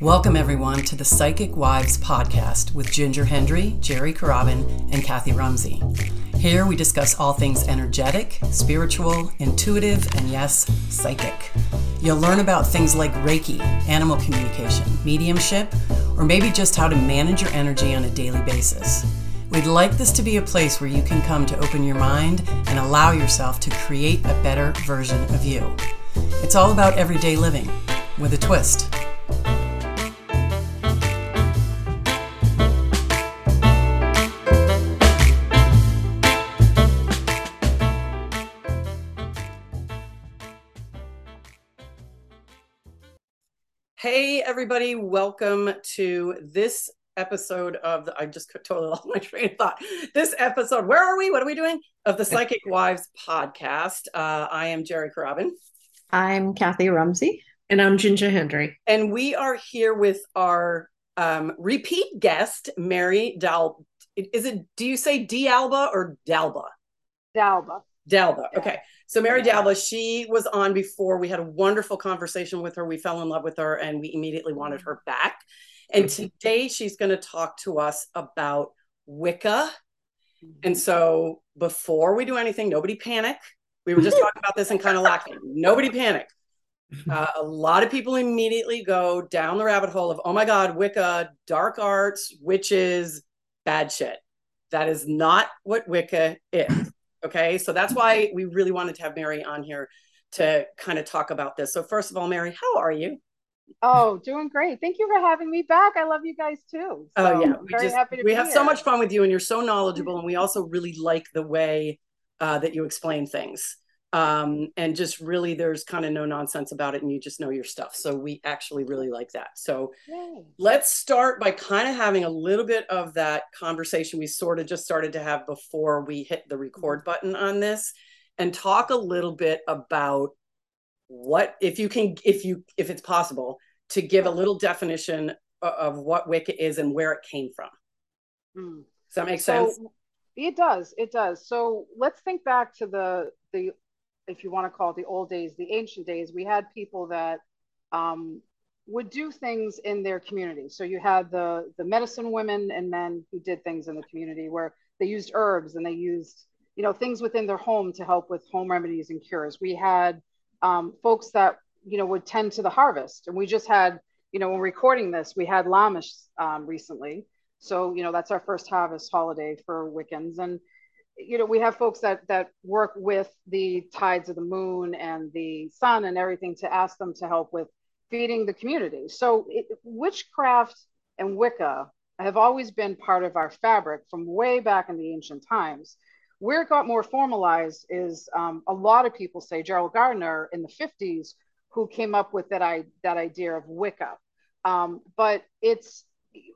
Welcome, everyone, to the Psychic Wives podcast with Ginger Hendry, Jerry Carabin, and Kathy Rumsey. Here we discuss all things energetic, spiritual, intuitive, and yes, psychic. You'll learn about things like Reiki, animal communication, mediumship, or maybe just how to manage your energy on a daily basis. We'd like this to be a place where you can come to open your mind and allow yourself to create a better version of you. It's all about everyday living with a twist. Everybody, welcome to this episode of the, I just totally lost my train of thought. This episode, where are we? What are we doing? Of the Psychic Wives podcast. Uh, I am Jerry Carabin. I'm Kathy Rumsey. And I'm Ginger Hendry. And we are here with our um, repeat guest, Mary Dal. Is it, do you say D'Alba or Dalba? Dalba. Dalba. Okay. So Mary yeah. She was on before. We had a wonderful conversation with her. We fell in love with her and we immediately wanted her back. And today she's going to talk to us about Wicca. And so before we do anything, nobody panic. We were just talking about this and kind of laughing. Nobody panic. Uh, a lot of people immediately go down the rabbit hole of, oh my God, Wicca, dark arts, witches, bad shit. That is not what Wicca is. Okay. So that's why we really wanted to have Mary on here to kind of talk about this. So, first of all, Mary, how are you? Oh, doing great. Thank you for having me back. I love you guys too. So oh yeah, we just we have here. so much fun with you, and you're so knowledgeable, and we also really like the way uh, that you explain things. Um, and just really, there's kind of no nonsense about it, and you just know your stuff. So we actually really like that. So Yay. let's start by kind of having a little bit of that conversation we sort of just started to have before we hit the record mm-hmm. button on this, and talk a little bit about what if you can if you if it's possible to give a little definition of what wicca is and where it came from mm. does that make so, sense it does it does so let's think back to the the if you want to call it the old days the ancient days we had people that um, would do things in their community so you had the the medicine women and men who did things in the community where they used herbs and they used you know things within their home to help with home remedies and cures we had um, folks that you know would tend to the harvest. And we just had, you know, when recording this, we had Lammas um, recently. So you know that's our first harvest holiday for Wiccans, and you know we have folks that that work with the tides of the moon and the sun and everything to ask them to help with feeding the community. So it, witchcraft and Wicca have always been part of our fabric from way back in the ancient times. Where it got more formalized is um, a lot of people say Gerald Gardner in the 50s, who came up with that, I, that idea of Wicca. Um, but it's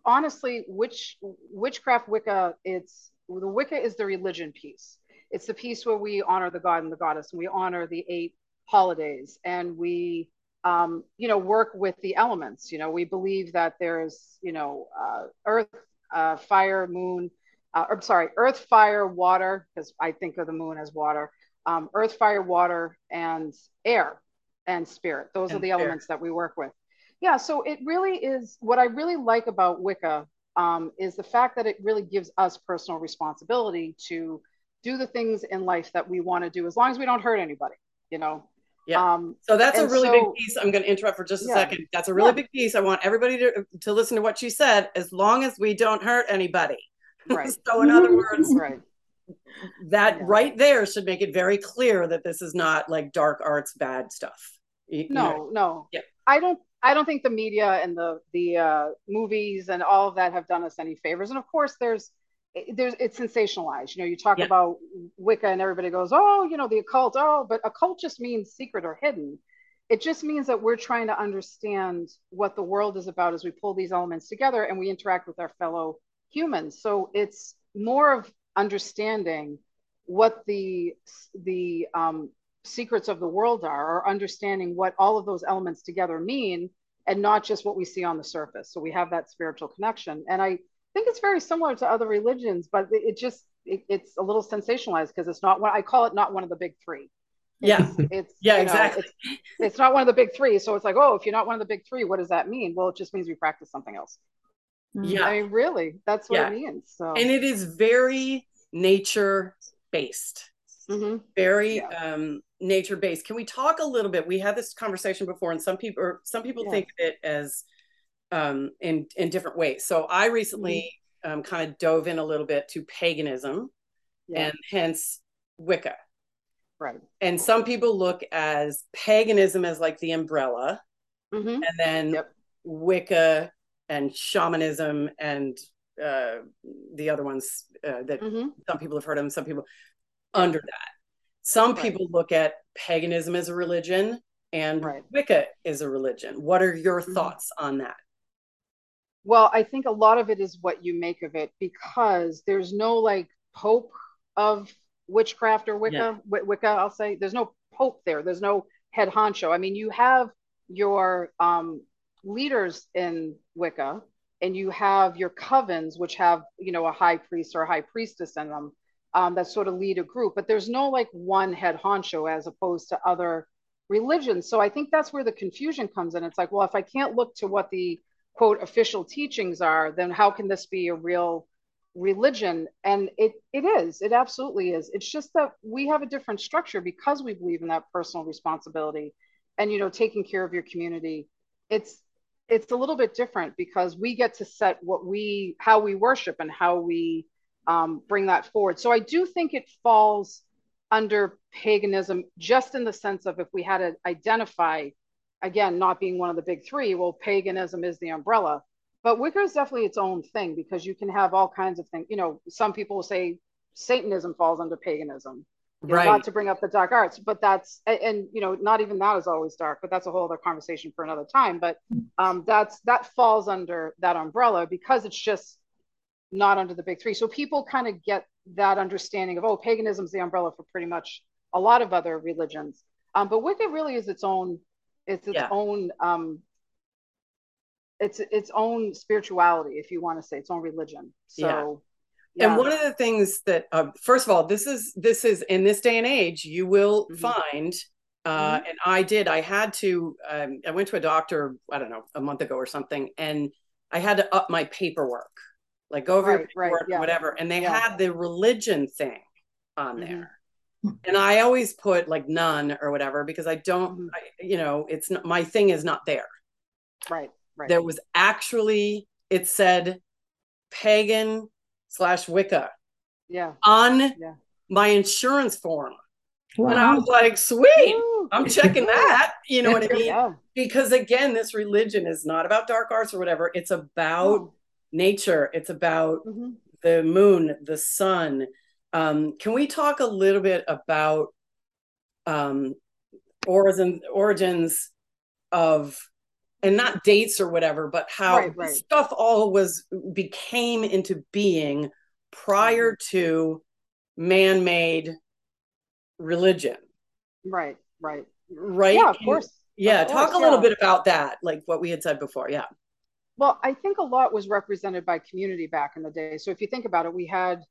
honestly, witch, witchcraft Wicca, it's the Wicca is the religion piece. It's the piece where we honor the god and the goddess, and we honor the eight holidays, and we, um, you know, work with the elements. You know, we believe that there's, you know, uh, earth, uh, fire, moon, uh, I'm sorry, earth, fire, water, because I think of the moon as water, um, earth, fire, water, and air and spirit. Those and are the air. elements that we work with. Yeah, so it really is what I really like about Wicca um, is the fact that it really gives us personal responsibility to do the things in life that we want to do as long as we don't hurt anybody, you know. Yeah. Um, so that's a really so, big piece. I'm going to interrupt for just a yeah. second. That's a really yeah. big piece. I want everybody to, to listen to what you said. As long as we don't hurt anybody. Right. so in other words, right. that yeah. right there should make it very clear that this is not like dark arts bad stuff. You, no, you know? no. Yeah. I don't I don't think the media and the the uh, movies and all of that have done us any favors. And of course, there's there's it's sensationalized. You know, you talk yeah. about Wicca and everybody goes, oh, you know, the occult. Oh, but occult just means secret or hidden. It just means that we're trying to understand what the world is about as we pull these elements together and we interact with our fellow humans. So it's more of understanding what the the um, secrets of the world are, or understanding what all of those elements together mean, and not just what we see on the surface. So we have that spiritual connection, and I think it's very similar to other religions, but it, it just it, it's a little sensationalized because it's not what I call it not one of the big three. Yeah. It's yeah, you know, exactly. It's, it's not one of the big three. So it's like, oh, if you're not one of the big three, what does that mean? Well, it just means we practice something else. Yeah. I mean, really, that's what Yeah. it means. So And it is very nature based. Mhm. very Yeah. um nature based can we talk a little bit we had this conversation before and some people or some people Yeah. think of it as um in in different ways so i recently um kind of dove in a little bit to paganism yeah, and hence wicca right. and some people look as paganism as like the umbrella hmm and then Yep. wicca and shamanism and uh the other ones uh, that hmm some people have heard of some people under that. Some Right. people look at paganism as a religion and Right. Wicca is a religion. What are your Mhm. thoughts on that? Well, I think a lot of it is what you make of it because there's no like pope of witchcraft or Wicca, Yeah. Wi- Wicca, I'll say. There's no pope there. There's no head honcho. I mean, you have your um, leaders in Wicca and you have your covens, which have, you know, a high priest or a high priestess in them um, that sort of lead a group. But there's no like one head honcho as opposed to other religions. So I think that's where the confusion comes in. It's like, well, if I can't look to what the quote official teachings are, then how can this be a real religion? And it it is, it absolutely is. It's just that we have a different structure because we believe in that personal responsibility and you know, taking care of your community. It's it's a little bit different because we get to set what we how we worship and how we um, bring that forward. So I do think it falls under paganism just in the sense of if we had to identify again not being one of the big three well paganism is the umbrella but wicca is definitely its own thing because you can have all kinds of things you know some people will say satanism falls under paganism you know, Right. not to bring up the dark arts but that's and, and you know not even that is always dark but that's a whole other conversation for another time but um that's that falls under that umbrella because it's just not under the big three so people kind of get that understanding of oh paganism is the umbrella for pretty much a lot of other religions um but wicca really is its own it's its Yeah. own um it's its own spirituality if you want to say its own religion so yeah, And one of the things that, uh, first of all, this is this is in this day and age, you will Mhm. find, uh, Mhm. and I did. I had to. Um, I went to a doctor. I don't know, a month ago or something, and I had to up my paperwork, like go over your Right, right, yeah. whatever. And they Yeah. had the religion thing on Mhm. there. And I always put like none or whatever because I don't, Mhm. I, you know, it's not my thing is not there. right right There was actually, it said pagan slash Wicca yeah on Yeah. my insurance form. And I was like, sweet, Woo! I'm checking that. You know what I mean? yeah Because again, this religion is not about dark arts or whatever. It's about. Nature, it's about Mhm. the moon, the sun. Um, can we talk a little bit about um, origin, origins of, and not dates or whatever, but how Right, right. stuff all was became into being prior Mm-hmm. to man-made religion, right right right? yeah of course Yeah, Of talk course, a little yeah. bit about that, like what we had said before. Yeah. Well, I think a lot was represented by community back in the day. So if you think about it, we had,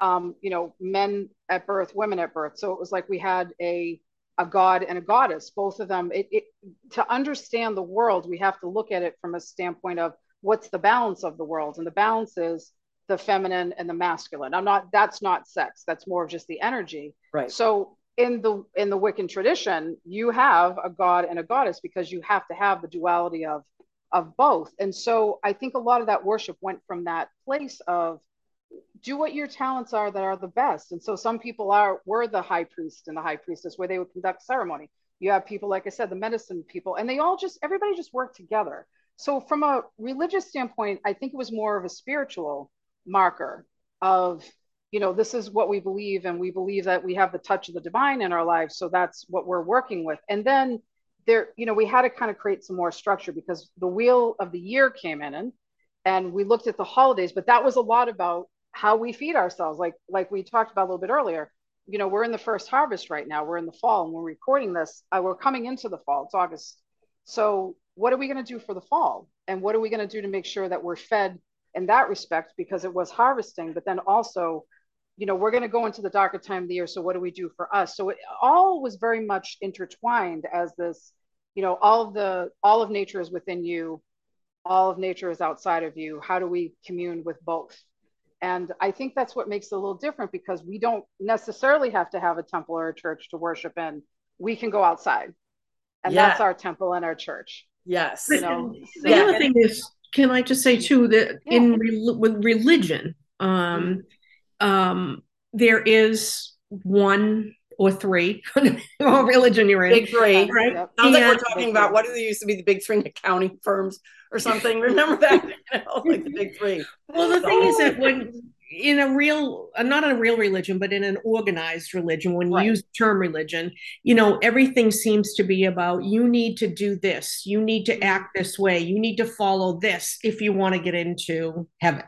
um, you know, men at birth, women at birth. So it was like we had a a god and a goddess, both of them. It, it to understand the world, we have to look at it from a standpoint of what's the balance of the world, and the balance is the feminine and the masculine. I'm not. That's not sex. That's more of just the energy. Right. So in the in the Wiccan tradition, you have a god and a goddess because you have to have the duality of of both. And so I think a lot of that worship went from that place of do what your talents are that are the best. And so some people are were the high priest and the high priestess where they would conduct ceremony. You have people, like I said, the medicine people, and they all just everybody just worked together. So from a religious standpoint, I think it was more of a spiritual marker of, you know, this is what we believe, and we believe that we have the touch of the divine in our lives. So that's what we're working with. And then there, you know, we had to kind of create some more structure because the wheel of the year came in and and we looked at the holidays, but that was a lot about how we feed ourselves. Like like we talked about a little bit earlier. You know, we're in the first harvest right now. We're in the fall, and we're recording this. Uh, we're coming into the fall. It's August. So what are we going to do for the fall? And what are we going to do to make sure that we're fed in that respect? Because it was harvesting, but then also you know, we're going to go into the darker time of the year. So what do we do for us? So it all was very much intertwined as this, you know, all of the, all of nature is within you. All of nature is outside of you. How do we commune with both? And I think that's what makes it a little different because we don't necessarily have to have a temple or a church to worship in. We can go outside. And yeah. that's our temple and our church. Yes. You know? So, the other thing is, can I just say too that yeah. in with religion, um, mm-hmm. Um, there is one or three religion you're in. Big three, right? Yep. Sounds like we're talking about what do they used to be the big three accounting firms or something. Remember that? you know, like the big three. Well, the thing is that when in a real uh, not in a real religion but in an organized religion when right. you use the term religion you know everything seems to be about you need to do this you need to act this way you need to follow this if you want to get into heaven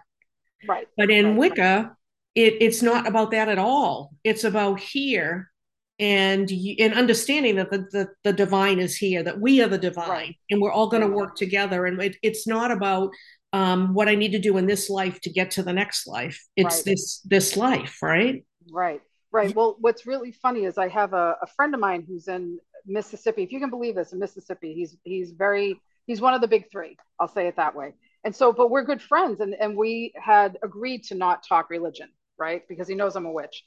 right but in right. wicca it, it's not about that at all it's about here and and understanding that the, the, the divine is here that we are the divine right. and we're all going to work together and it, it's not about um, what I need to do in this life to get to the next life. It's right. this this life, right? Right, right. Well, what's really funny is I have a, a friend of mine who's in Mississippi. If you can believe this, in Mississippi, he's he's very he's one of the big three. I'll say it that way. And so, but we're good friends, and and we had agreed to not talk religion, right? Because he knows I'm a witch.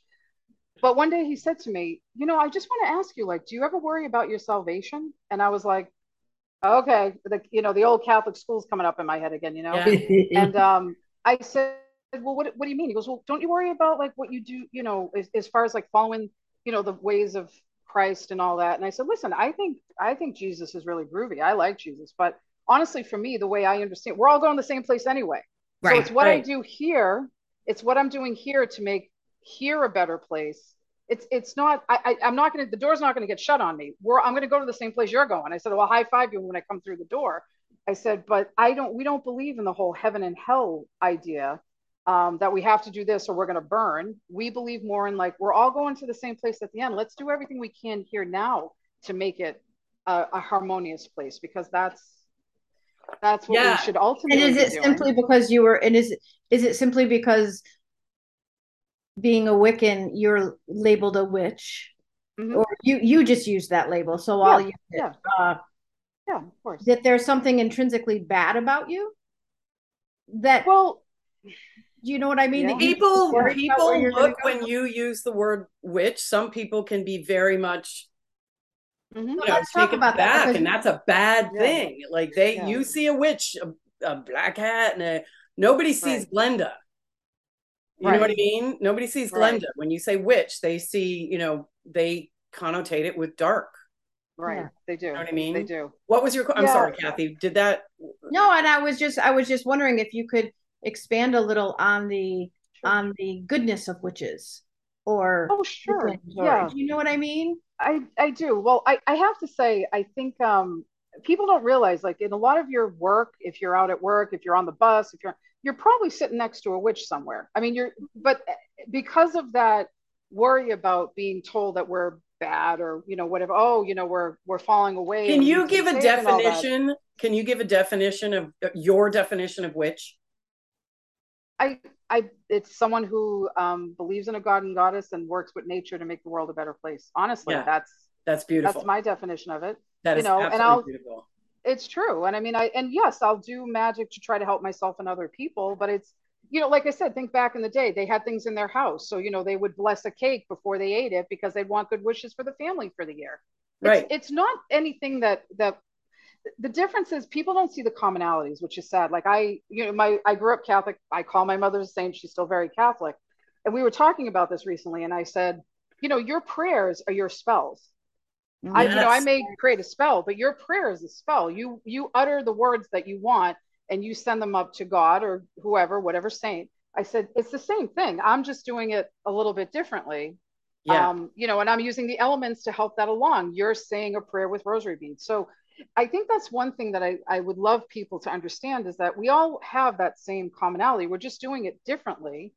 But one day he said to me, you know, I just want to ask you, like, do you ever worry about your salvation? And I was like, okay, the you know the old Catholic school's coming up in my head again, you know. Yeah. and um, I said, well, what what do you mean? He goes, well, don't you worry about like what you do, you know, as, as far as like following, you know, the ways of Christ and all that. And I said, listen, I think I think Jesus is really groovy. I like Jesus, but honestly, for me, the way I understand, we're all going the same place anyway. Right. So it's what right. I do here. It's what I'm doing here to make here a better place it's it's not I, I am not gonna the door's not gonna get shut on me. We're I'm gonna go to the same place you're going. I said, well, high five you when I come through the door. I said, but I don't we don't believe in the whole heaven and hell idea um, that we have to do this or we're gonna burn. We believe more in like we're all going to the same place at the end. Let's do everything we can here now to make it a, a harmonious place because that's that's what yeah. we should ultimately. And is it simply because you were? And is is it simply because being a Wiccan, you're labeled a witch, mm-hmm. or you you just use that label. So yeah, I'll use it. Yeah. Uh, yeah, of course. That there's something intrinsically bad about you. That well, you know what I mean? Yeah. People people look when you use the word witch. Some people can be very much. Mm-hmm. You know, Let's talk back, that and that's a bad yeah. thing. Like they, you see a witch, a, a black hat, and a, nobody sees right. Glenda you right. know what I mean? Nobody sees Glenda. When you say witch, they see, you know, they connotate it with dark. Right. Yeah. They do. You know what I mean? They do. What was your I'm yeah. sorry, Kathy. Did that No, and I was just I was just wondering if you could expand a little on the sure. on the goodness of witches or Oh sure. Or, yeah. Do you know what I mean? I I do. Well, I I have to say I think um people don't realize like in a lot of your work if you're out at work if you're on the bus if you're you're probably sitting next to a witch somewhere. I mean, you're, but because of that worry about being told that we're bad or you know whatever oh you know we're we're falling away can you give a definition can you give a definition of uh, your definition of witch i i it's someone who um, believes in a god and goddess and works with nature to make the world a better place. Honestly yeah, that's that's beautiful. that's my definition of it. That is you know and i'll beautiful. It's true. And i mean i and yes i'll do magic to try to help myself and other people but it's you know like i said think back in the day they had things in their house. So you know they would bless a cake before they ate it because they'd want good wishes for the family for the year. Right. it's, it's not anything that that the difference is people don't see the commonalities which is sad like i you know my i grew up catholic i call my mother a saint she's still very catholic and we were talking about this recently and i said you know your prayers are your spells Yes. I, you know, I may create a spell, but your prayer is a spell. You you utter the words that you want and you send them up to God or whoever, whatever saint. I said it's the same thing. I'm just doing it a little bit differently. Yeah. Um, you know, and I'm using the elements to help that along. You're saying a prayer with rosary beads. So I think that's one thing that I, I would love people to understand is that we all have that same commonality. We're just doing it differently.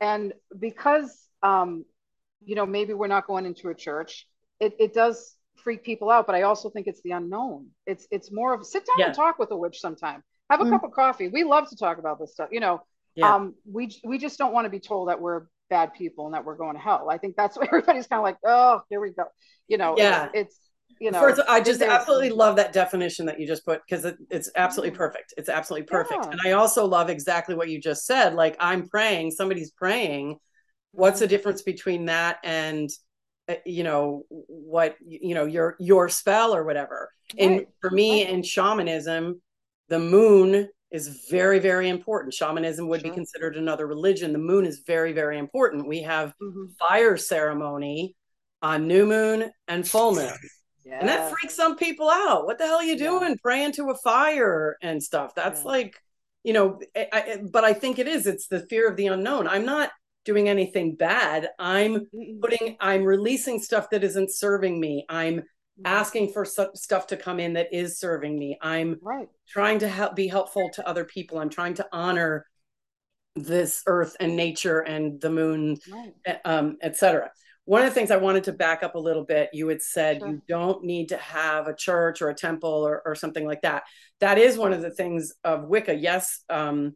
And because um, you know, maybe we're not going into a church, it, it does freak people out, but I also think it's the unknown. It's it's more of sit down yeah. and talk with a witch sometime. Have a mm. cup of coffee. We love to talk about this stuff. You know, yeah. um, we we just don't want to be told that we're bad people and that we're going to hell. I think that's what everybody's kind of like, oh, here we go. You know, yeah, it's you know. First, I just absolutely love that definition that you just put because it, it's absolutely perfect. It's absolutely perfect, yeah. and I also love exactly what you just said. Like I'm praying, somebody's praying. What's the difference between that and uh, you know what you know your your spell or whatever? Right. And for me, right. in shamanism, the moon is very very important shamanism would sure. be considered another religion the moon is very very important we have mm-hmm. fire ceremony on new moon and full moon yeah. and that freaks some people out. What the hell are you doing? Yeah. praying to a fire and stuff. That's yeah. like you know I, I, but i think it is it's the fear of the unknown. I'm not doing anything bad. I'm putting i'm releasing stuff that isn't serving me. I'm asking for stuff to come in that is serving me. I'm right. trying to help be helpful to other people. I'm trying to honor this earth and nature and the moon right. Eh, um, etc one of the things i wanted to back up a little bit you had said sure. you don't need to have a church or a temple or, or something like that that is one of the things of wicca yes um,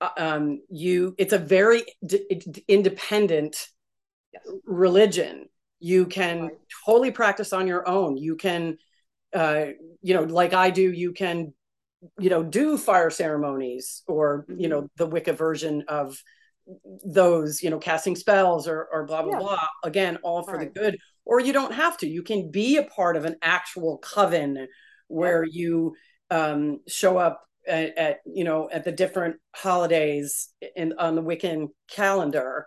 uh, um, you it's a very d- independent yes. religion you can right. totally practice on your own you can uh you know like i do you can you know do fire ceremonies or mm-hmm. you know the wicca version of those you know casting spells or, or blah blah yeah. blah again all for right. the good or you don't have to you can be a part of an actual coven where yeah. you um show up at, at, you know at the different holidays in on the wiccan calendar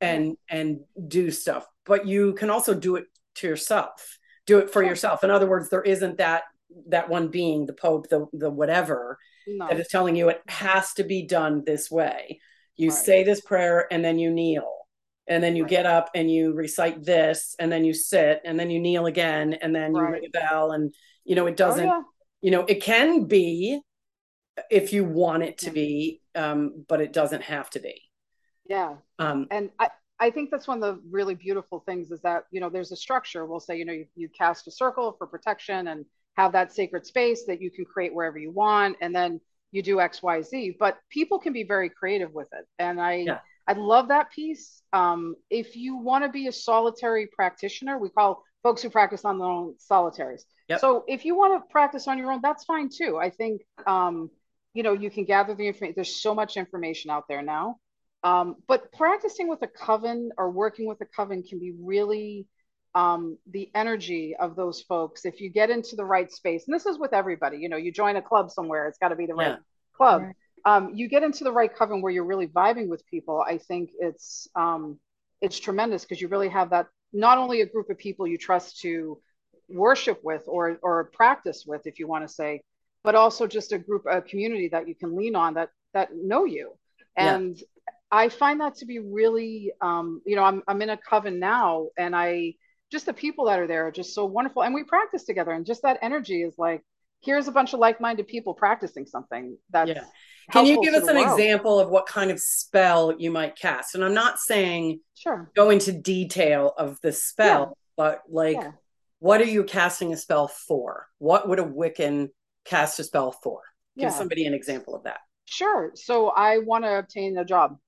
and and do stuff but you can also do it to yourself do it for yourself in other words there isn't that that one being the pope the the whatever no. that is telling you it has to be done this way you right. say this prayer and then you kneel and then you right. get up and you recite this and then you sit and then you kneel again and then you ring a bell and you know it oh, doesn't oh, yeah. you know it can be if you want it to yeah. be um but it doesn't have to be yeah. Um, and I, I think that's one of the really beautiful things is that, you know, there's a structure. We'll say, you know, you, you cast a circle for protection and have that sacred space that you can create wherever you want. And then you do X, Y, Z, but people can be very creative with it. And I, yeah. I love that piece. Um, if you want to be a solitary practitioner, we call folks who practice on their own solitaries. Yep. So if you want to practice on your own, that's fine too. I think, um, you know, you can gather the information. There's so much information out there now. Um, but practicing with a coven or working with a coven can be really um, the energy of those folks. If you get into the right space, and this is with everybody, you know, you join a club somewhere, it's got to be the right yeah. club. Right. Um, you get into the right coven where you're really vibing with people. I think it's um, it's tremendous because you really have that not only a group of people you trust to worship with or or practice with, if you want to say, but also just a group, a community that you can lean on that that know you. And yeah. I find that to be really, um, you know, I'm, I'm in a coven now and I, just the people that are there are just so wonderful. And we practice together and just that energy is like, here's a bunch of like-minded people practicing something that's yeah. Can you give us an world. example of what kind of spell you might cast? And I'm not saying sure go into detail of the spell, yeah. but like yeah. what are you casting a spell for? What would a Wiccan cast a spell for? Give yeah. somebody an example of that. Sure. So I want to obtain a job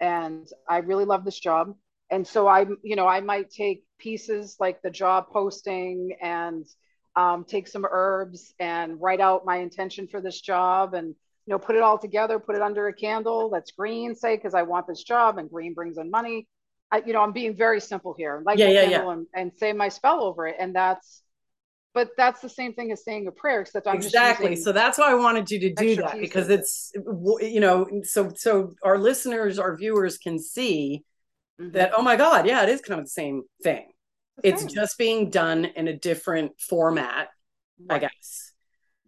and I really love this job. And so I, you know, I might take pieces like the job posting and um, take some herbs and write out my intention for this job and you know put it all together, put it under a candle that's green, say because I want this job and green brings in money. I, you know, I'm being very simple here, like yeah, yeah, yeah. And, and say my spell over it, and that's but that's the same thing as saying a prayer except I'm exactly so that's why i wanted you to do that because it's you know so so our listeners our viewers can see. That oh my god yeah it is kind of the same thing the it's just being done in a different format right. i guess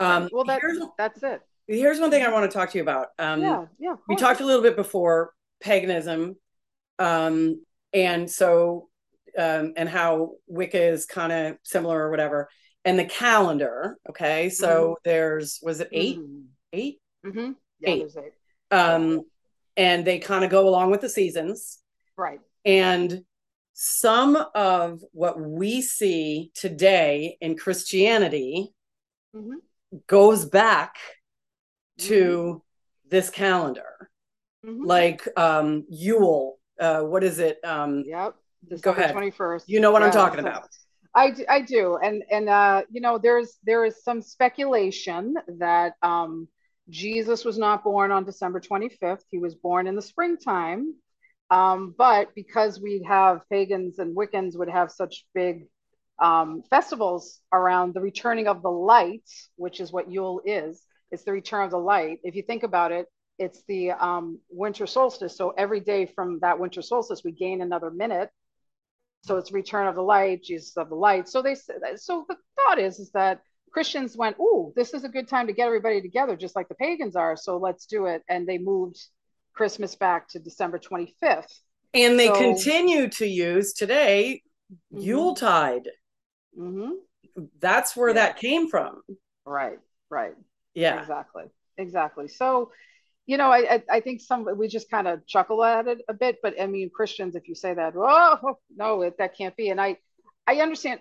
um well that's that's it here's one thing i want to talk to you about um yeah yeah we talked a little bit before paganism um and so um, and how Wicca is kind of similar or whatever and the calendar. Okay, so mm-hmm. there's was it 8 mm-hmm. 8 mm-hmm. yeah, eight. eight. Um, and they kind of go along with the seasons, right? And some of what we see today in Christianity mm-hmm. goes back to mm-hmm. this calendar, mm-hmm. like um, Yule uh, what is it? Um, Yep. Go December ahead. 21st. You know what I'm talking so- about. I I do. And and uh, you know, there's there is some speculation that um Jesus was not born on December 25th. He was born in the springtime. Um, but because we have pagans and Wiccans would have such big um, festivals around the returning of the light, which is what Yule is. It's the return of the light. If you think about it, it's the um, winter solstice. So every day from that winter solstice, we gain another minute. So it's return of the light, Jesus of the light. So they so the thought is is that Christians went, oh, this is a good time to get everybody together, just like the pagans are. So let's do it." And they moved Christmas back to December 25th. And they So- continue to use today Mhm. Yuletide. hmm That's where Yeah. that came from. Right, right. Yeah. Exactly. Exactly. So, you know, I, I, I think some we just kind of chuckle at it a bit, but I mean, Christians, if you say that, oh no, it, that can't be. And I, I understand.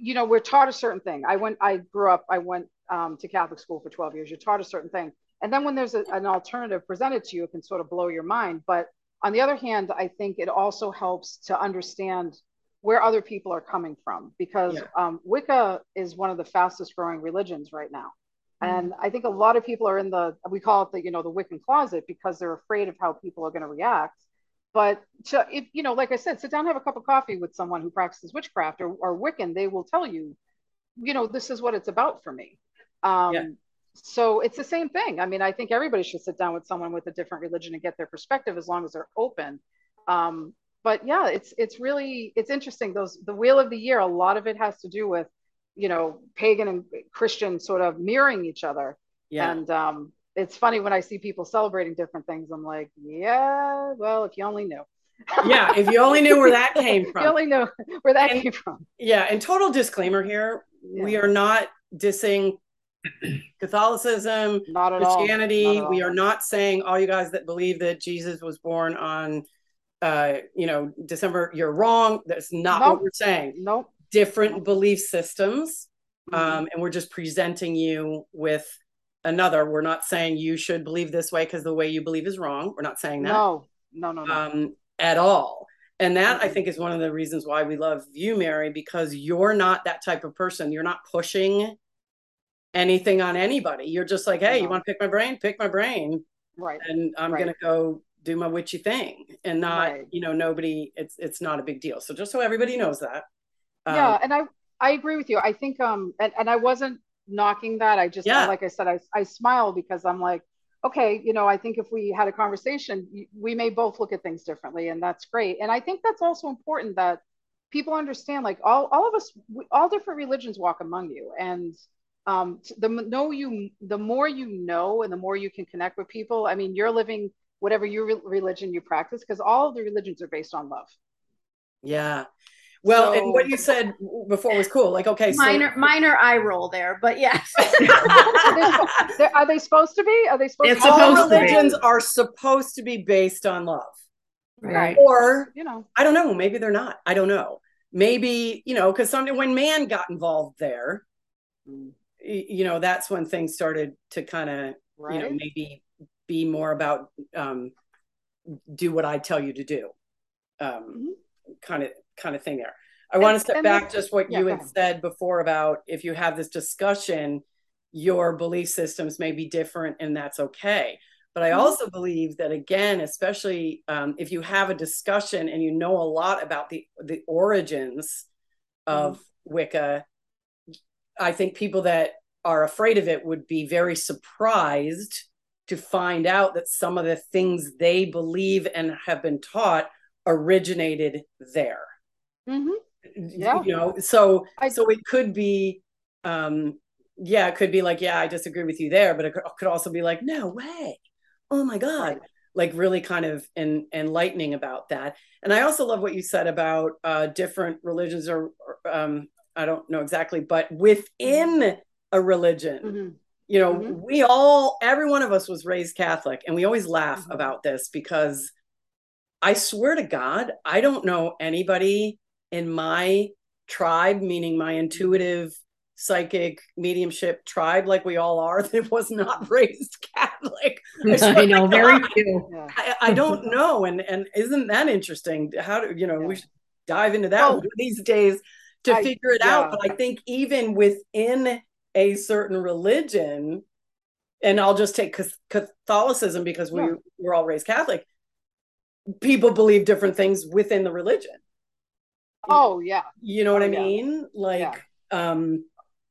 You know, we're taught a certain thing. I went, I grew up, I went um, to Catholic school for 12 years. You're taught a certain thing, and then when there's a, an alternative presented to you, it can sort of blow your mind. But on the other hand, I think it also helps to understand where other people are coming from because Yeah. um, Wicca is one of the fastest growing religions right now. And I think a lot of people are in the we call it the you know the Wiccan closet because they're afraid of how people are going to react. But to if you know, like I said, sit down, have a cup of coffee with someone who practices witchcraft or, or Wiccan, they will tell you, you know, this is what it's about for me. Um, Yeah. So it's the same thing. I mean, I think everybody should sit down with someone with a different religion and get their perspective as long as they're open. Um, but yeah, it's it's really it's interesting. Those the wheel of the year, a lot of it has to do with you know pagan and Christian sort of mirroring each other. Yeah. And um, it's funny when I see people celebrating different things. I'm like, yeah, well, if you only knew. yeah. If you only knew where that came If you from. only knew where that And- came from. Yeah. And total disclaimer here we are not dissing Catholicism, Not at all. Christianity. Not We are not saying all you guys that believe that Jesus was born on, uh, you know, December, you're wrong. That's not Nope. what we're saying. Nope. Different belief systems. Mhm. Um, and we're just presenting you with another. We're not saying you should believe this way because the way you believe is wrong. We're not saying that no, no, no, no. um, at all. And that I Mhm. think is one of the reasons why we love you, Mary, because you're not that type of person. You're not pushing anything on anybody. You're just like, hey, you want to pick my brain? Pick my brain, right. and I'm Right. gonna go do my witchy thing, and not, Right. you know, nobody. It's it's not a big deal. So just so everybody knows that. Um, yeah, and I I agree with you. I think um and, and I wasn't knocking that. I just Yeah. like I said, I I smile because I'm like, okay, you know, I think if we had a conversation, we may both look at things differently, and that's great. And I think that's also important that people understand, like all all of us, we, all different religions walk among you, and um the know you, the more you know, and the more you can connect with people. I mean, you're living whatever your re- religion you practice, because all of the religions are based on love. yeah. Well, and what you said before was cool. Like, okay, so minor minor eye roll there, but yes. They're- they supposed to be? Are they supposed It's to? all supposed to be. religions are supposed to be based on love. right. Or You know. I don't know. Maybe they're not. I don't know. Maybe, you know, because something when man got involved there, y- you know, that's when things started to kind of, Right. you know, maybe be more about um, do what I tell you to do, um, kind of kind of thing there. I want to step back just what yeah, you had ahead. said before about if you have this discussion, your belief systems may be different and that's okay. But I Mhm. also believe that again, especially um, if you have a discussion and you know a lot about the the origins of Mm-hmm. Wicca, I think people that are afraid of it would be very surprised to find out that some of the things they believe and have been taught originated there. Mhm. Yeah. You know, so I- so it could be um yeah, it could be like, yeah, I disagree with you there, but it could, could also be like, no way. Oh my God. Right. Like really kind of en- enlightening about that. And I also love what you said about uh, different religions or, or, um, I don't know exactly, but within a religion, Mhm. you know, Mhm. we all, every one of us was raised Catholic, and we always laugh Mhm. about this because I swear to God, I don't know anybody in my tribe, meaning my intuitive psychic mediumship tribe like we all are that was not raised Catholic. I, know, very few. I, I, don't know. And and isn't that interesting? How do you know yeah. we should dive into that well, these days to I, figure it yeah. out. But I think even within a certain religion, and I'll just take Catholicism because we yeah. were all raised Catholic, people believe different things within the religion. Oh yeah. You know what oh, I mean? Like um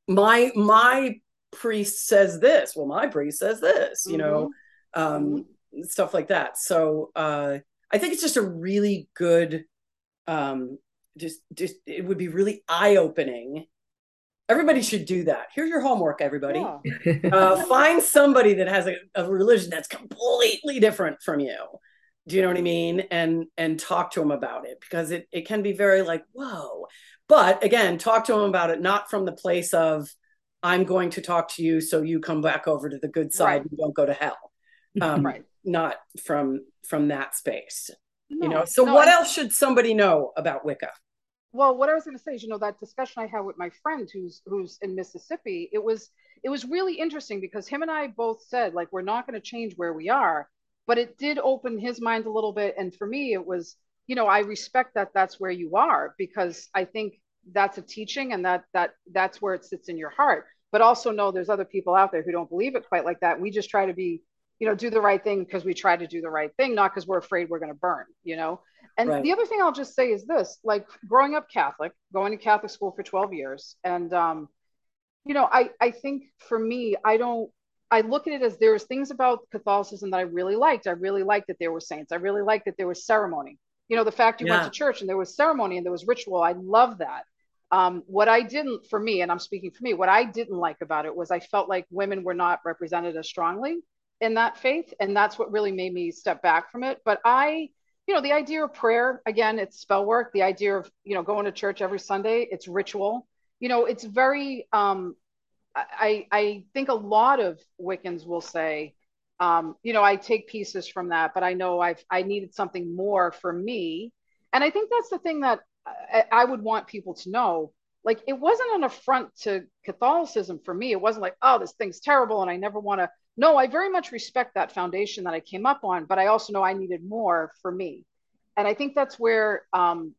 my my priest says this. Well, my priest says this, you mm-hmm. know, um mm-hmm. stuff like that. So uh I think it's just a really good um just just it would be really eye-opening everybody should do that. Here's your homework everybody. Yeah. uh, find somebody that has a, a, religion that's completely different from you. Do you know what i mean? And and talk to them about it because it, it can be very like whoa. But again talk to them about it not from the place of i'm going to talk to you so you come back over to the good side right. and don't go to hell. Um, right. not from from that space no, you know? So no, what I, else should somebody know about wicca well what i was going to say is you know that discussion i had with my friend who's who's in mississippi it was it was really interesting because him and i both said like we're not going to change where we are but it did open his mind a little bit. And for me it was you know i respect that that's where you are because i think that's a teaching and that that that's where it sits in your heart. But also know there's other people out there who don't believe it quite like that. We just try to be you know do the right thing because we try to do the right thing not because we're afraid we're going to burn you know and right. the other thing I'll just say is this like growing up Catholic, going to Catholic school for 12 years. And, um, you know, I, I think for me, I don't, I look at it as there's things about Catholicism that I really liked. I really liked that there were saints. I really liked that there was ceremony. You know, the fact you yeah. went to church and there was ceremony and there was ritual. I love that. Um, what I didn't, for me, and I'm speaking for me, what I didn't like about it was I felt like women were not represented as strongly in that faith. And that's what really made me step back from it. But I, you know the idea of prayer again it's spell work. The idea of you know going to church every sunday it's ritual. You know it's very um i i think a lot of wiccans will say um you know i take pieces from that but i know i've i needed something more for me. And i think that's the thing that I, I would want people to know. Like it wasn't an affront to catholicism for me. It wasn't like oh this thing's terrible and i never want to no, I very much respect that foundation that I came up on, but I also know I needed more for me. And I think that's where, um,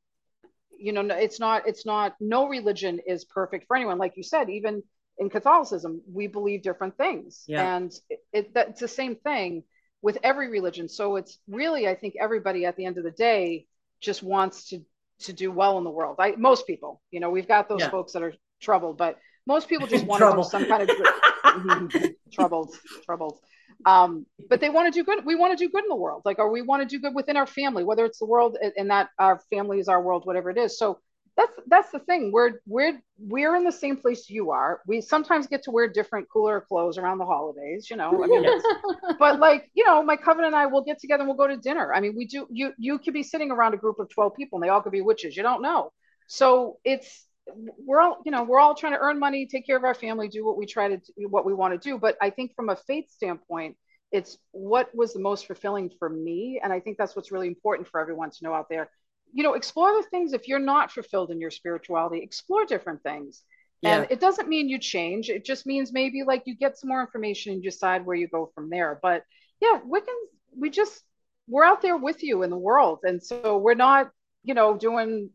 you know, it's not, it's not, no religion is perfect for anyone. Like you said, even in Catholicism, we believe different things. Yeah. And it, it, it's the same thing with every religion. So it's really, I think everybody at the end of the day just wants to, to do well in the world. I, most people, you know, we've got those yeah. folks that are troubled, but most people just want to do some kind of troubled, troubled. Um, but they want to do good. We want to do good in the world, like, or we want to do good within our family, whether it's the world and that our family is our world, whatever it is. So that's that's the thing. We're we're we're in the same place you are. We sometimes get to wear different, cooler clothes around the holidays, you know. I mean, but like you know, my coven and I will get together and we'll go to dinner. I mean, we do. You you could be sitting around a group of twelve people and they all could be witches. You don't know. So it's we're all you know we're all trying to earn money take care of our family do what we try to do what we want to do. But i think from a faith standpoint it's what was the most fulfilling for me. And i think that's what's really important for everyone to know out there. You know explore the things if you're not fulfilled in your spirituality explore different things. Yeah. and it doesn't mean you change. It just means maybe like you get some more information and decide where you go from there. But yeah wiccans we just we're out there with you in the world. And so we're not you know doing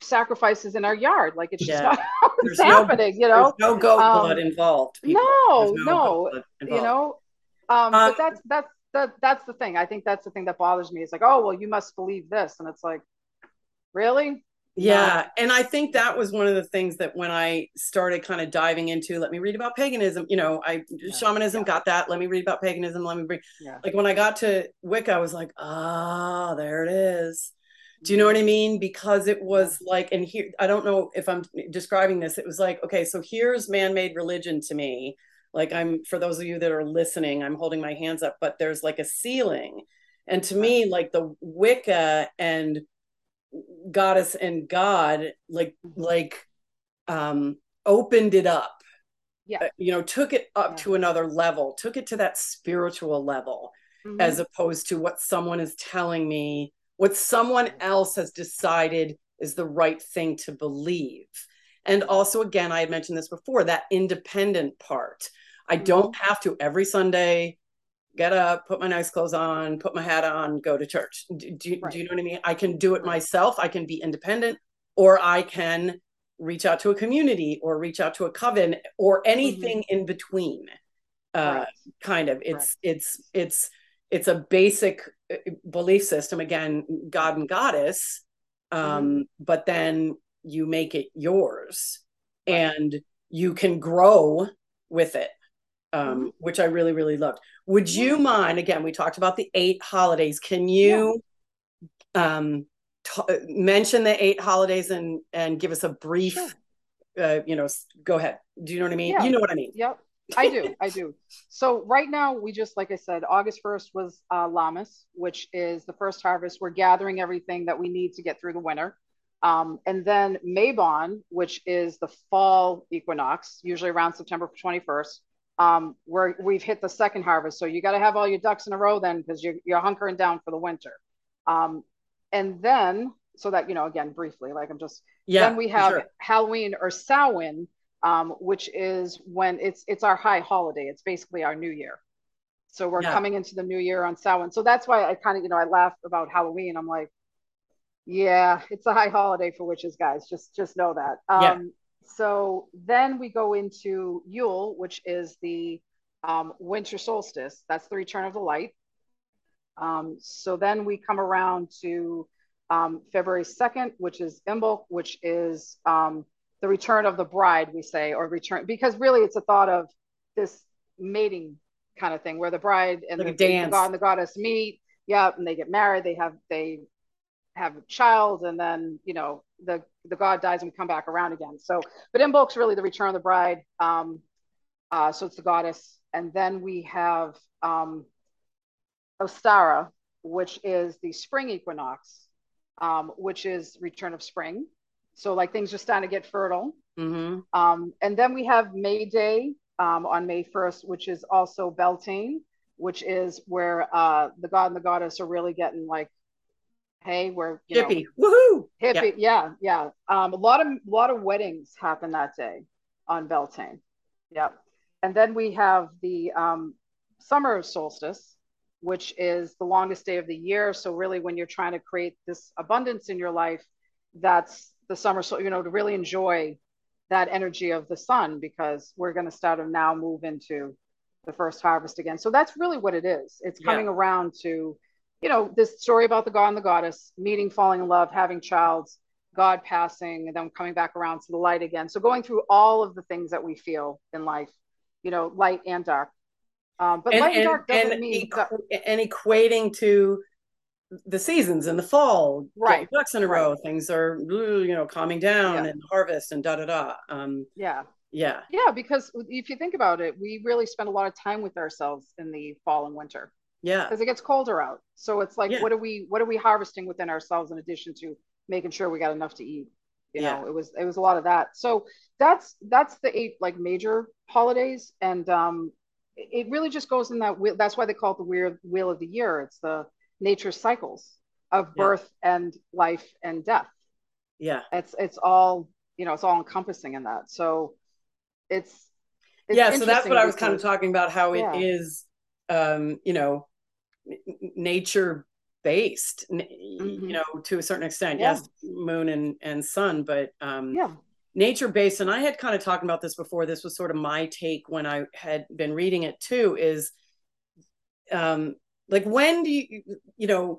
sacrifices in our yard. Like it's just yeah. not it's happening, no, you know. no goat um, blood involved. People. No, no, involved. you know. Um, um, but that's that's that that's the thing. I think that's the thing that bothers me. It's like, oh well, you must believe this, and it's like, really? Yeah, no. and I think that was one of the things that when I started kind of diving into, let me read about paganism. You know, I yeah. shamanism yeah. got that. Let me read about paganism. Let me read. Yeah. Like when I got to Wicca, I was like, ah, oh, there it is do you know what I mean? Because it was like, and here, I don't know if I'm describing this. It was like, okay, so here's man made religion to me. Like, I'm, for those of you that are listening, I'm holding my hands up, but there's like a ceiling. And to me, like the Wicca and goddess and God, like, like, um, opened it up. Yeah. Uh, you know, took it up yeah. to another level, took it to that spiritual level, mm-hmm. as opposed to what someone is telling me what someone else has decided is the right thing to believe. And also again i had mentioned this before that independent part. I don't Mm-hmm. have to every sunday get up put my nice clothes on put my hat on go to church. Do, do, you- Right. do you know what i mean? I can do it myself. I can be independent or i can reach out to a community or reach out to a coven or anything in between uh Right. kind of. It's it's it's it's a basic belief system again god and goddess um Mm-hmm. but then you make it yours Right. and you can grow with it um Mm-hmm. which i really really loved would you mind again we talked about the eight holidays can you um t- mention the eight holidays and and give us a brief Sure. uh you know go ahead do you know what i mean Yeah. you know what i mean Yep, I do. I do. So right now, we just like I said, August first was uh, Lammas, which is the first harvest. We're gathering everything that we need to get through the winter, um, and then Mabon, which is the fall equinox, usually around September twenty first. Um, we're we've hit the second harvest, so you got to have all your ducks in a row then, because you're you're hunkering down for the winter. Um, and then, so that you know, again, briefly, like I'm just yeah then we have sure. Halloween or Samhain, um, which is when it's it's our high holiday. It's basically our New Year. So we're Yeah. coming into the New Year on Samhain. So that's why I kind of you know I laugh about Halloween. I'm like, yeah, it's a high holiday for witches, guys. Just just know that. Um, Yeah. So then we go into Yule, which is the um, winter solstice. That's the return of the light. Um, so then we come around to um, February 2nd, which is Imbolc, which is um, the return of the bride, we say, or return, because really it's a thought of this mating kind of thing where the bride and Like the, the god and the goddess meet. Yeah, and they get married. They have they have a child, and then you know the the god dies and we come back around again. So, but Imbolc's really the return of the bride. Um, uh, so it's the goddess, and then we have um, Ostara, which is the spring equinox, um, which is return of spring. So like things are starting to get fertile. hmm Um, and then we have May Day um, on May 1st, which is also Beltane, which is where uh, the god and the goddess are really getting like, hey, we're you know, hippie woohoo hippie. Yeah, yeah. Um, a lot of a lot of weddings happen that day on Beltane. Yep. And then we have the um, summer solstice, which is the longest day of the year. So really, when you're trying to create this abundance in your life, that's the summer. So you know to really enjoy that energy of the sun because we're going to start to now move into the first harvest again. So that's really what it is. It's Yeah. coming around to, you know, this story about the god and the goddess meeting, falling in love, having child, God passing, and then coming back around to the light again. So going through all of the things that we feel in life, you know, light and dark. Um, but and light and, and, dark doesn't and, mean equ- and equating to the seasons in the fall Right. ducks in a row things are you know calming down Yeah. and harvest and da da da um yeah. yeah Yeah, because if you think about it, we really spend a lot of time with ourselves in the fall and winter yeah because it gets colder out. So it's like, Yeah. what are we, what are we harvesting within ourselves in addition to making sure we got enough to eat? You Yeah. know, it was, it was a lot of that. So that's, that's the eight like major holidays. And um, it it really just goes in that. That's why they call it the weird wheel of the year. It's the nature cycles of Yeah. birth and life and death. yeah It's, it's all, you know, it's all encompassing in that. So it's, it's yeah so that's what i was kind of talking about how it Yeah. is um you know nature based Mhm. you know to a certain extent Yeah. yes moon and and sun but um Yeah. nature based and i had kind of talked about this before this was sort of my take when i had been reading it too is um like when do you you know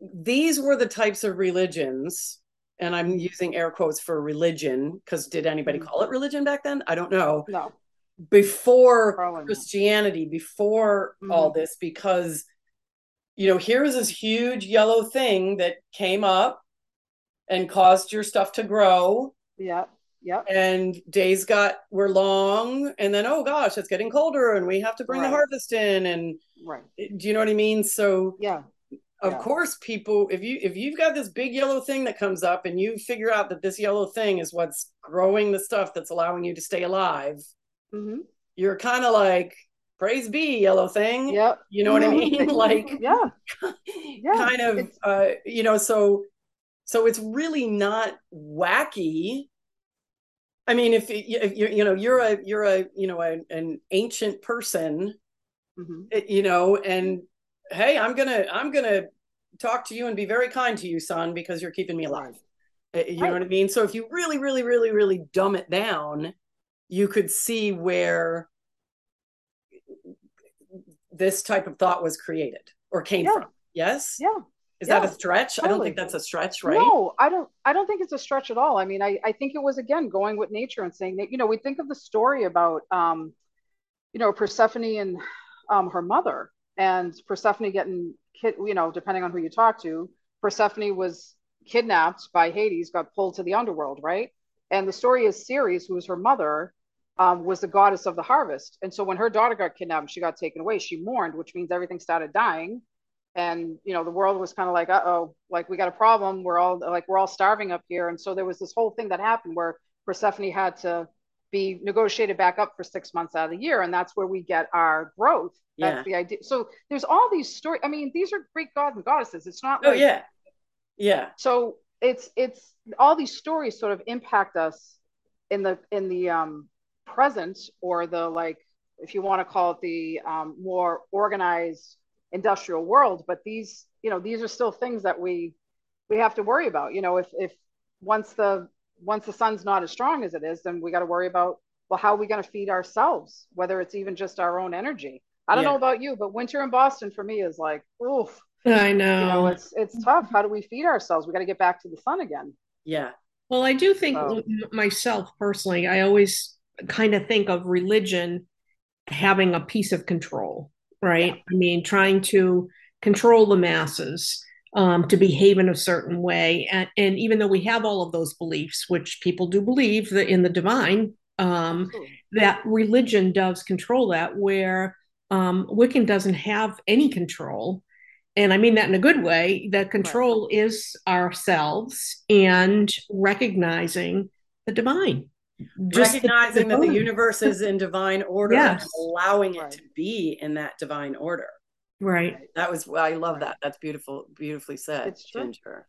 these were the types of religions and i'm using air quotes for religion because did anybody Mhm. call it religion back then i don't know No. before Probably not. christianity before Mhm. all this because you know here's this huge yellow thing that came up and caused your stuff to grow Yeah. Yep. and days got were long and then oh gosh it's getting colder and we have to bring the harvest in and Right. do you know what i mean so Yeah. of Yeah. course people if you if you've got this big yellow thing that comes up and you figure out that this yellow thing is what's growing the stuff that's allowing you to stay alive hmm you're kind of like praise be yellow thing Yep. you know what i mean like Yeah. kind of uh you know so so it's really not wacky I mean, if you, you, know, you're a, you're a, you know, a, an ancient person, mm-hmm. you know, and hey, I'm gonna, I'm gonna talk to you and be very kind to you, son, because you're keeping me alive. Uh, you know what I mean? So if you really, really, really, really dumb it down, you could see where this type of thought was created or came yeah. from. Yes. Yeah. Is yeah, that a stretch? Totally. I don't think that's a stretch, right? No, I don't. I don't think it's a stretch at all. I mean, I, I think it was again going with nature and saying that you know we think of the story about um, you know Persephone and um, her mother and Persephone getting kid. You know, depending on who you talk to, Persephone was kidnapped by Hades, got pulled to the underworld, right? And the story is Ceres, who was her mother, um, was the goddess of the harvest. And so when her daughter got kidnapped, she got taken away. She mourned, which means everything started dying and you know the world was kind of like uh-oh like we got a problem. We're all like we're all starving up here. And so there was this whole thing that happened where persephone had to be negotiated back up for six months out of the year and that's where we get our growth. That's yeah. the idea so there's all these stories i mean these are greek gods and goddesses. It's not oh yeah. Yeah. So it's it's all these stories sort of impact us in the in the um present or the like if you want to call it the um, more organized industrial world but these you know these are still things that we we have to worry about. You know if if once the once the sun's not as strong as it is then we got to worry about well how are we going to feed ourselves whether it's even just our own energy? I don't yeah. know about you but winter in boston for me is like oof. I know. You know it's it's tough. How do we feed ourselves? We got to get back to the sun again. Yeah. Well i do think so. myself personally i always kind of think of religion having a piece of control right? Yeah. I mean, trying to control the masses um, to behave in a certain way. And, and, even though we have all of those beliefs, which people do believe that in the divine, um, that religion does control that, where um, Wiccan doesn't have any control. And I mean that in a good way. That control right. is ourselves and recognizing the divine. Just recognizing the that the universe is in divine order yes. and allowing it right. to be in that divine order right that was i love right. that that's beautiful beautifully said it's true. ginger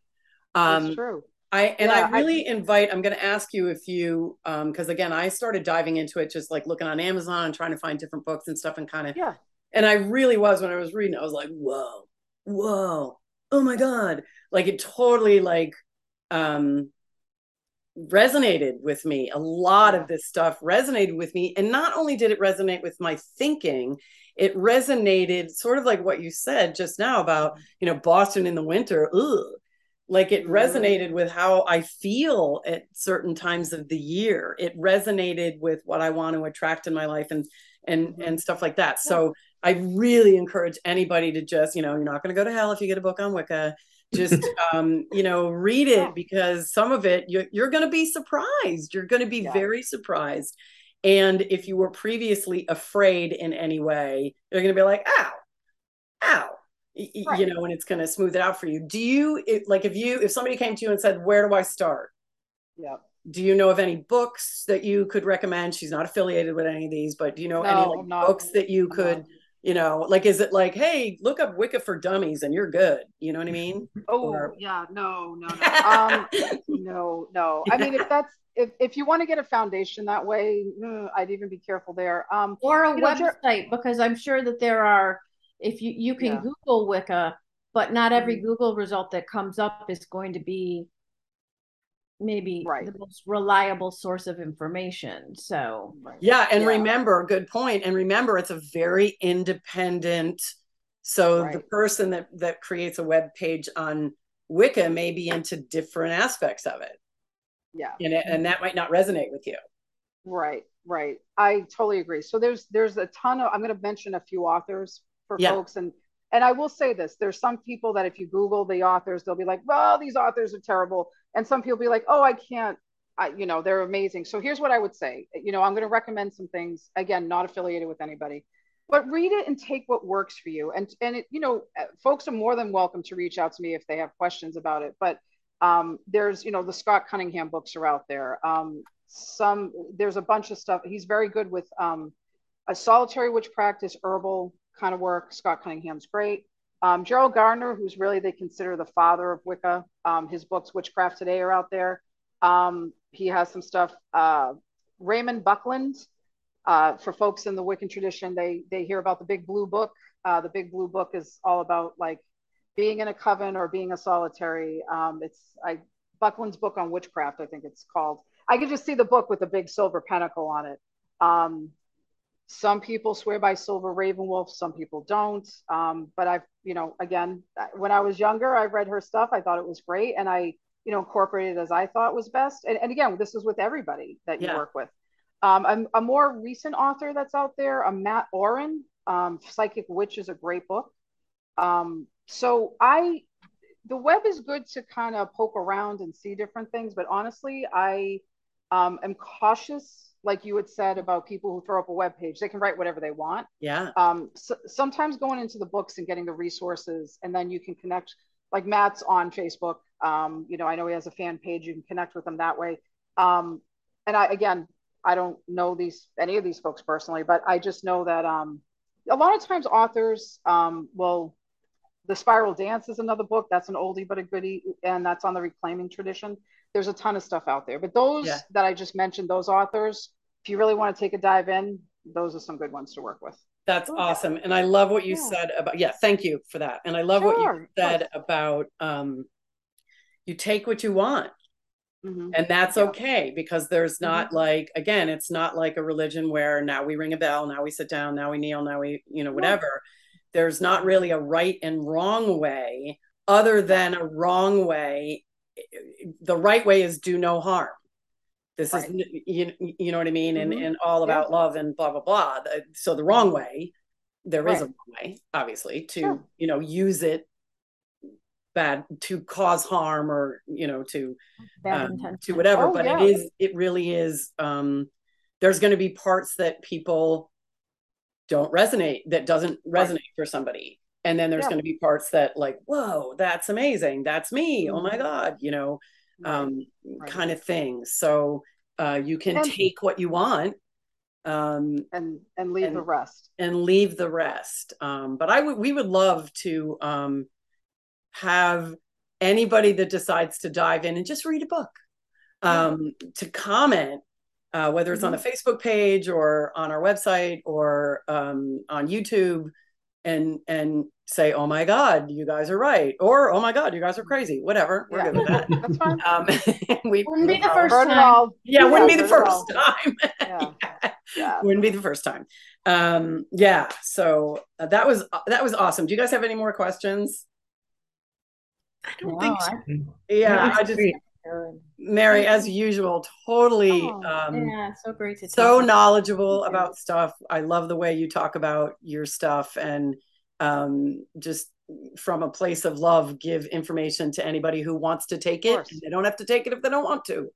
um it's true I and yeah, I really I, invite. I'm going to ask you if you, um, because again, I started diving into it, just like looking on Amazon and trying to find different books and stuff, and kind of, yeah. And I really was when I was reading, I was like, whoa, whoa, oh my god, like it totally like, um, resonated with me. A lot of this stuff resonated with me. And not only did it resonate with my thinking, it resonated sort of like what you said just now about, you know, Boston in the winter. Ugh. Like it mm-hmm. resonated with how I feel at certain times of the year. It resonated with what I want to attract in my life and and mm-hmm. and stuff like that. So I really encourage anybody to just, you know, you're not going to go to hell if you get a book on Wicca just um, you know read it because some of it you're, you're going to be surprised. You're going to be yeah. very surprised. And if you were previously afraid in any way you're going to be like ow ow right. you know and it's going to smooth it out for you. Do you it, like if you if somebody came to you and said where do i start? Yeah. Do you know of any books that you could recommend? She's not affiliated with any of these but do you know no, any like, books that you could you know like is it like hey look up wicca for dummies and you're good you know what i mean oh or... yeah no no no um no no i mean if that's if, if you want to get a foundation that way mm, i'd even be careful there um or a website know, because i'm sure that there are if you you can yeah. google wicca but not every mm-hmm. google result that comes up is going to be maybe right. the most reliable source of information. So yeah, and yeah. remember, good point. And remember, it's a very independent. So right. the person that that creates a web page on Wicca may be into different aspects of it. Yeah, and it, and that might not resonate with you. Right, right. I totally agree. So there's there's a ton of. I'm going to mention a few authors for yeah. folks and and I will say this there's some people that if you Google the authors, they'll be like, well, these authors are terrible. And some people be like, oh, I can't, I, you know, they're amazing. So here's what I would say. You know, I'm going to recommend some things, again, not affiliated with anybody, but read it and take what works for you. And, and it, you know, uh, folks are more than welcome to reach out to me if they have questions about it. But um, there's, you know, the Scott Cunningham books are out there. Um, some, there's a bunch of stuff. He's very good with um, a solitary witch practice, herbal, kind of work. Scott Cunningham's great. Um, Gerald Gardner, who's really they consider the father of Wicca. Um, his books, Witchcraft Today, are out there. Um, he has some stuff. Uh, Raymond Buckland. Uh, for folks in the Wiccan tradition, they they hear about the Big Blue Book. Uh, the Big Blue Book is all about like being in a coven or being a solitary. Um, it's I Buckland's book on witchcraft, I think it's called. I could just see the book with a big silver pentacle on it. Um, some people swear by Silver Ravenwolf, some people don't. Um, but I've, you know, again, when I was younger, I read her stuff. I thought it was great, and I, you know, incorporated as I thought was best. And, and again, this is with everybody that you yeah. work with. Um, a, a, more recent author that's out there, a Mat Auryn, um, Psychic Witch is a great book. Um, so I, the web is good to kind of poke around and see different things, but honestly, I um, am cautious like you had said about people who throw up a web page they can write whatever they want. Yeah. Um, so, sometimes going into the books and getting the resources and then you can connect like matt's on facebook um, you know i know he has a fan page you can connect with them that way. Um, and i again i don't know these any of these folks personally but i just know that um, a lot of times authors um, will the spiral dance is another book that's an oldie but a goodie and that's on the reclaiming tradition there's a ton of stuff out there. But those yeah. that I just mentioned, those authors, if you really want to take a dive in, those are some good ones to work with. That's awesome. And I love what you yeah. said about, yeah, thank you for that. And I love sure, what you said about um, you take what you want. Mm-hmm. And that's yeah. okay because there's not mm-hmm. like, again, it's not like a religion where now we ring a bell, now we sit down, now we kneel, now we, you know, whatever. There's not really a right and wrong way other than a wrong way the right way is do no harm this right. is you, you know what i mean mm-hmm. and, and all about yeah. love and blah blah blah so the wrong way there right. is a wrong way obviously to sure. you know use it bad to cause harm or you know to um, to whatever oh, but yeah. it is it really is um there's going to be parts that people don't resonate that doesn't resonate right. for somebody and then there's yeah. going to be parts that like whoa that's amazing that's me mm-hmm. oh my mm-hmm. god you know um, right. kind of thing so uh, you can and, take what you want um, and and leave and, the rest and leave the rest um, but i would we would love to um, have anybody that decides to dive in and just read a book um, to comment uh, whether it's mm-hmm. on the mm-hmm. facebook page or on our website or um, on youtube and and say, "Oh my God, you guys are right," or "Oh my God, you guys are crazy." Whatever, we're yeah. good with that. That's fine. Um, we wouldn't be the first time. Yeah, yeah, wouldn't be the first time. yeah. yeah. wouldn't be the first time. Um, yeah. So uh, that was uh, that was awesome. Do you guys have any more questions? I don't no, think so. I, yeah, I just. Great. Mary, as usual, totally oh, um, yeah, so great to so knowledgeable about stuff. I love the way you talk about your stuff and um, just from a place of love, give information to anybody who wants to take it. They don't have to take it if they don't want to.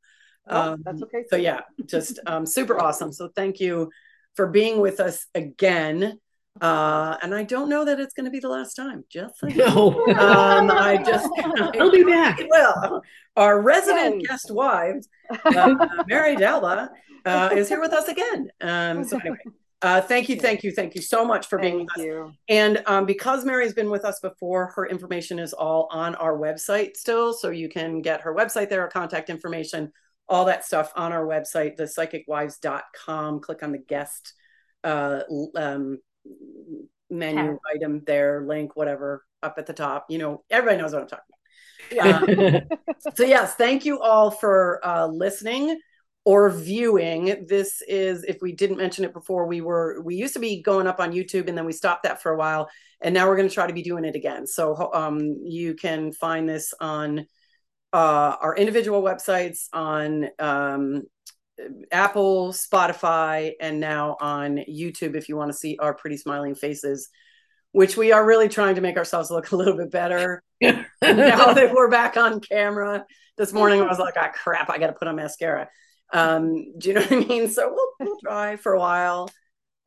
um, that's okay. So yeah, just um, super awesome. So thank you for being with us again. Uh, and I don't know that it's going to be the last time. Just no. um, I just I'll be back. Well, our resident Yay. guest wives, uh, Mary D'Alba, uh, is here with us again. Um, so anyway. Uh, thank you, thank you, thank you so much for being thank with you. us. And um, because Mary's been with us before, her information is all on our website still. So you can get her website there, contact information, all that stuff on our website, thepsychicwives.com. Click on the guest uh, um, menu yeah. item there, link, whatever, up at the top. You know, everybody knows what I'm talking about. Um, so, yes, thank you all for uh, listening or viewing. This is, if we didn't mention it before, we were, we used to be going up on YouTube and then we stopped that for a while. And now we're going to try to be doing it again. So, um, you can find this on uh, our individual websites, on um, Apple, Spotify, and now on YouTube if you want to see our pretty smiling faces, which we are really trying to make ourselves look a little bit better now that we're back on camera. This morning I was like, ah, crap, I got to put on mascara. Um, do you know what I mean? So we'll, we'll try for a while.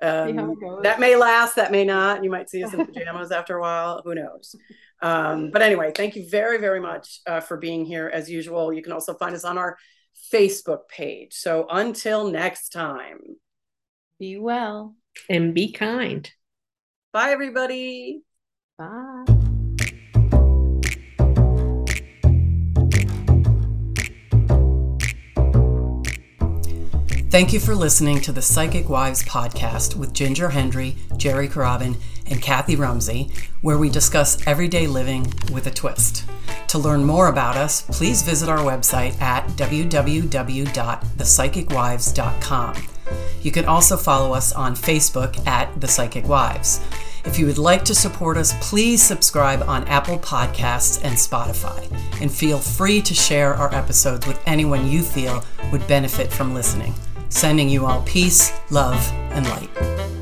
Um, that may last, that may not. You might see us in pajamas after a while. Who knows? Um, but anyway, thank you very, very much uh, for being here as usual. You can also find us on our Facebook page. So until next time, be well and be kind. Bye, everybody. Bye. Thank you for listening to the Psychic Wives podcast with Ginger Hendry, Jerry Carabin, and Kathy Rumsey, where we discuss everyday living with a twist. To learn more about us, please visit our website at www.thepsychicwives.com. You can also follow us on Facebook at The Psychic Wives. If you would like to support us, please subscribe on Apple Podcasts and Spotify. And feel free to share our episodes with anyone you feel would benefit from listening. Sending you all peace, love, and light.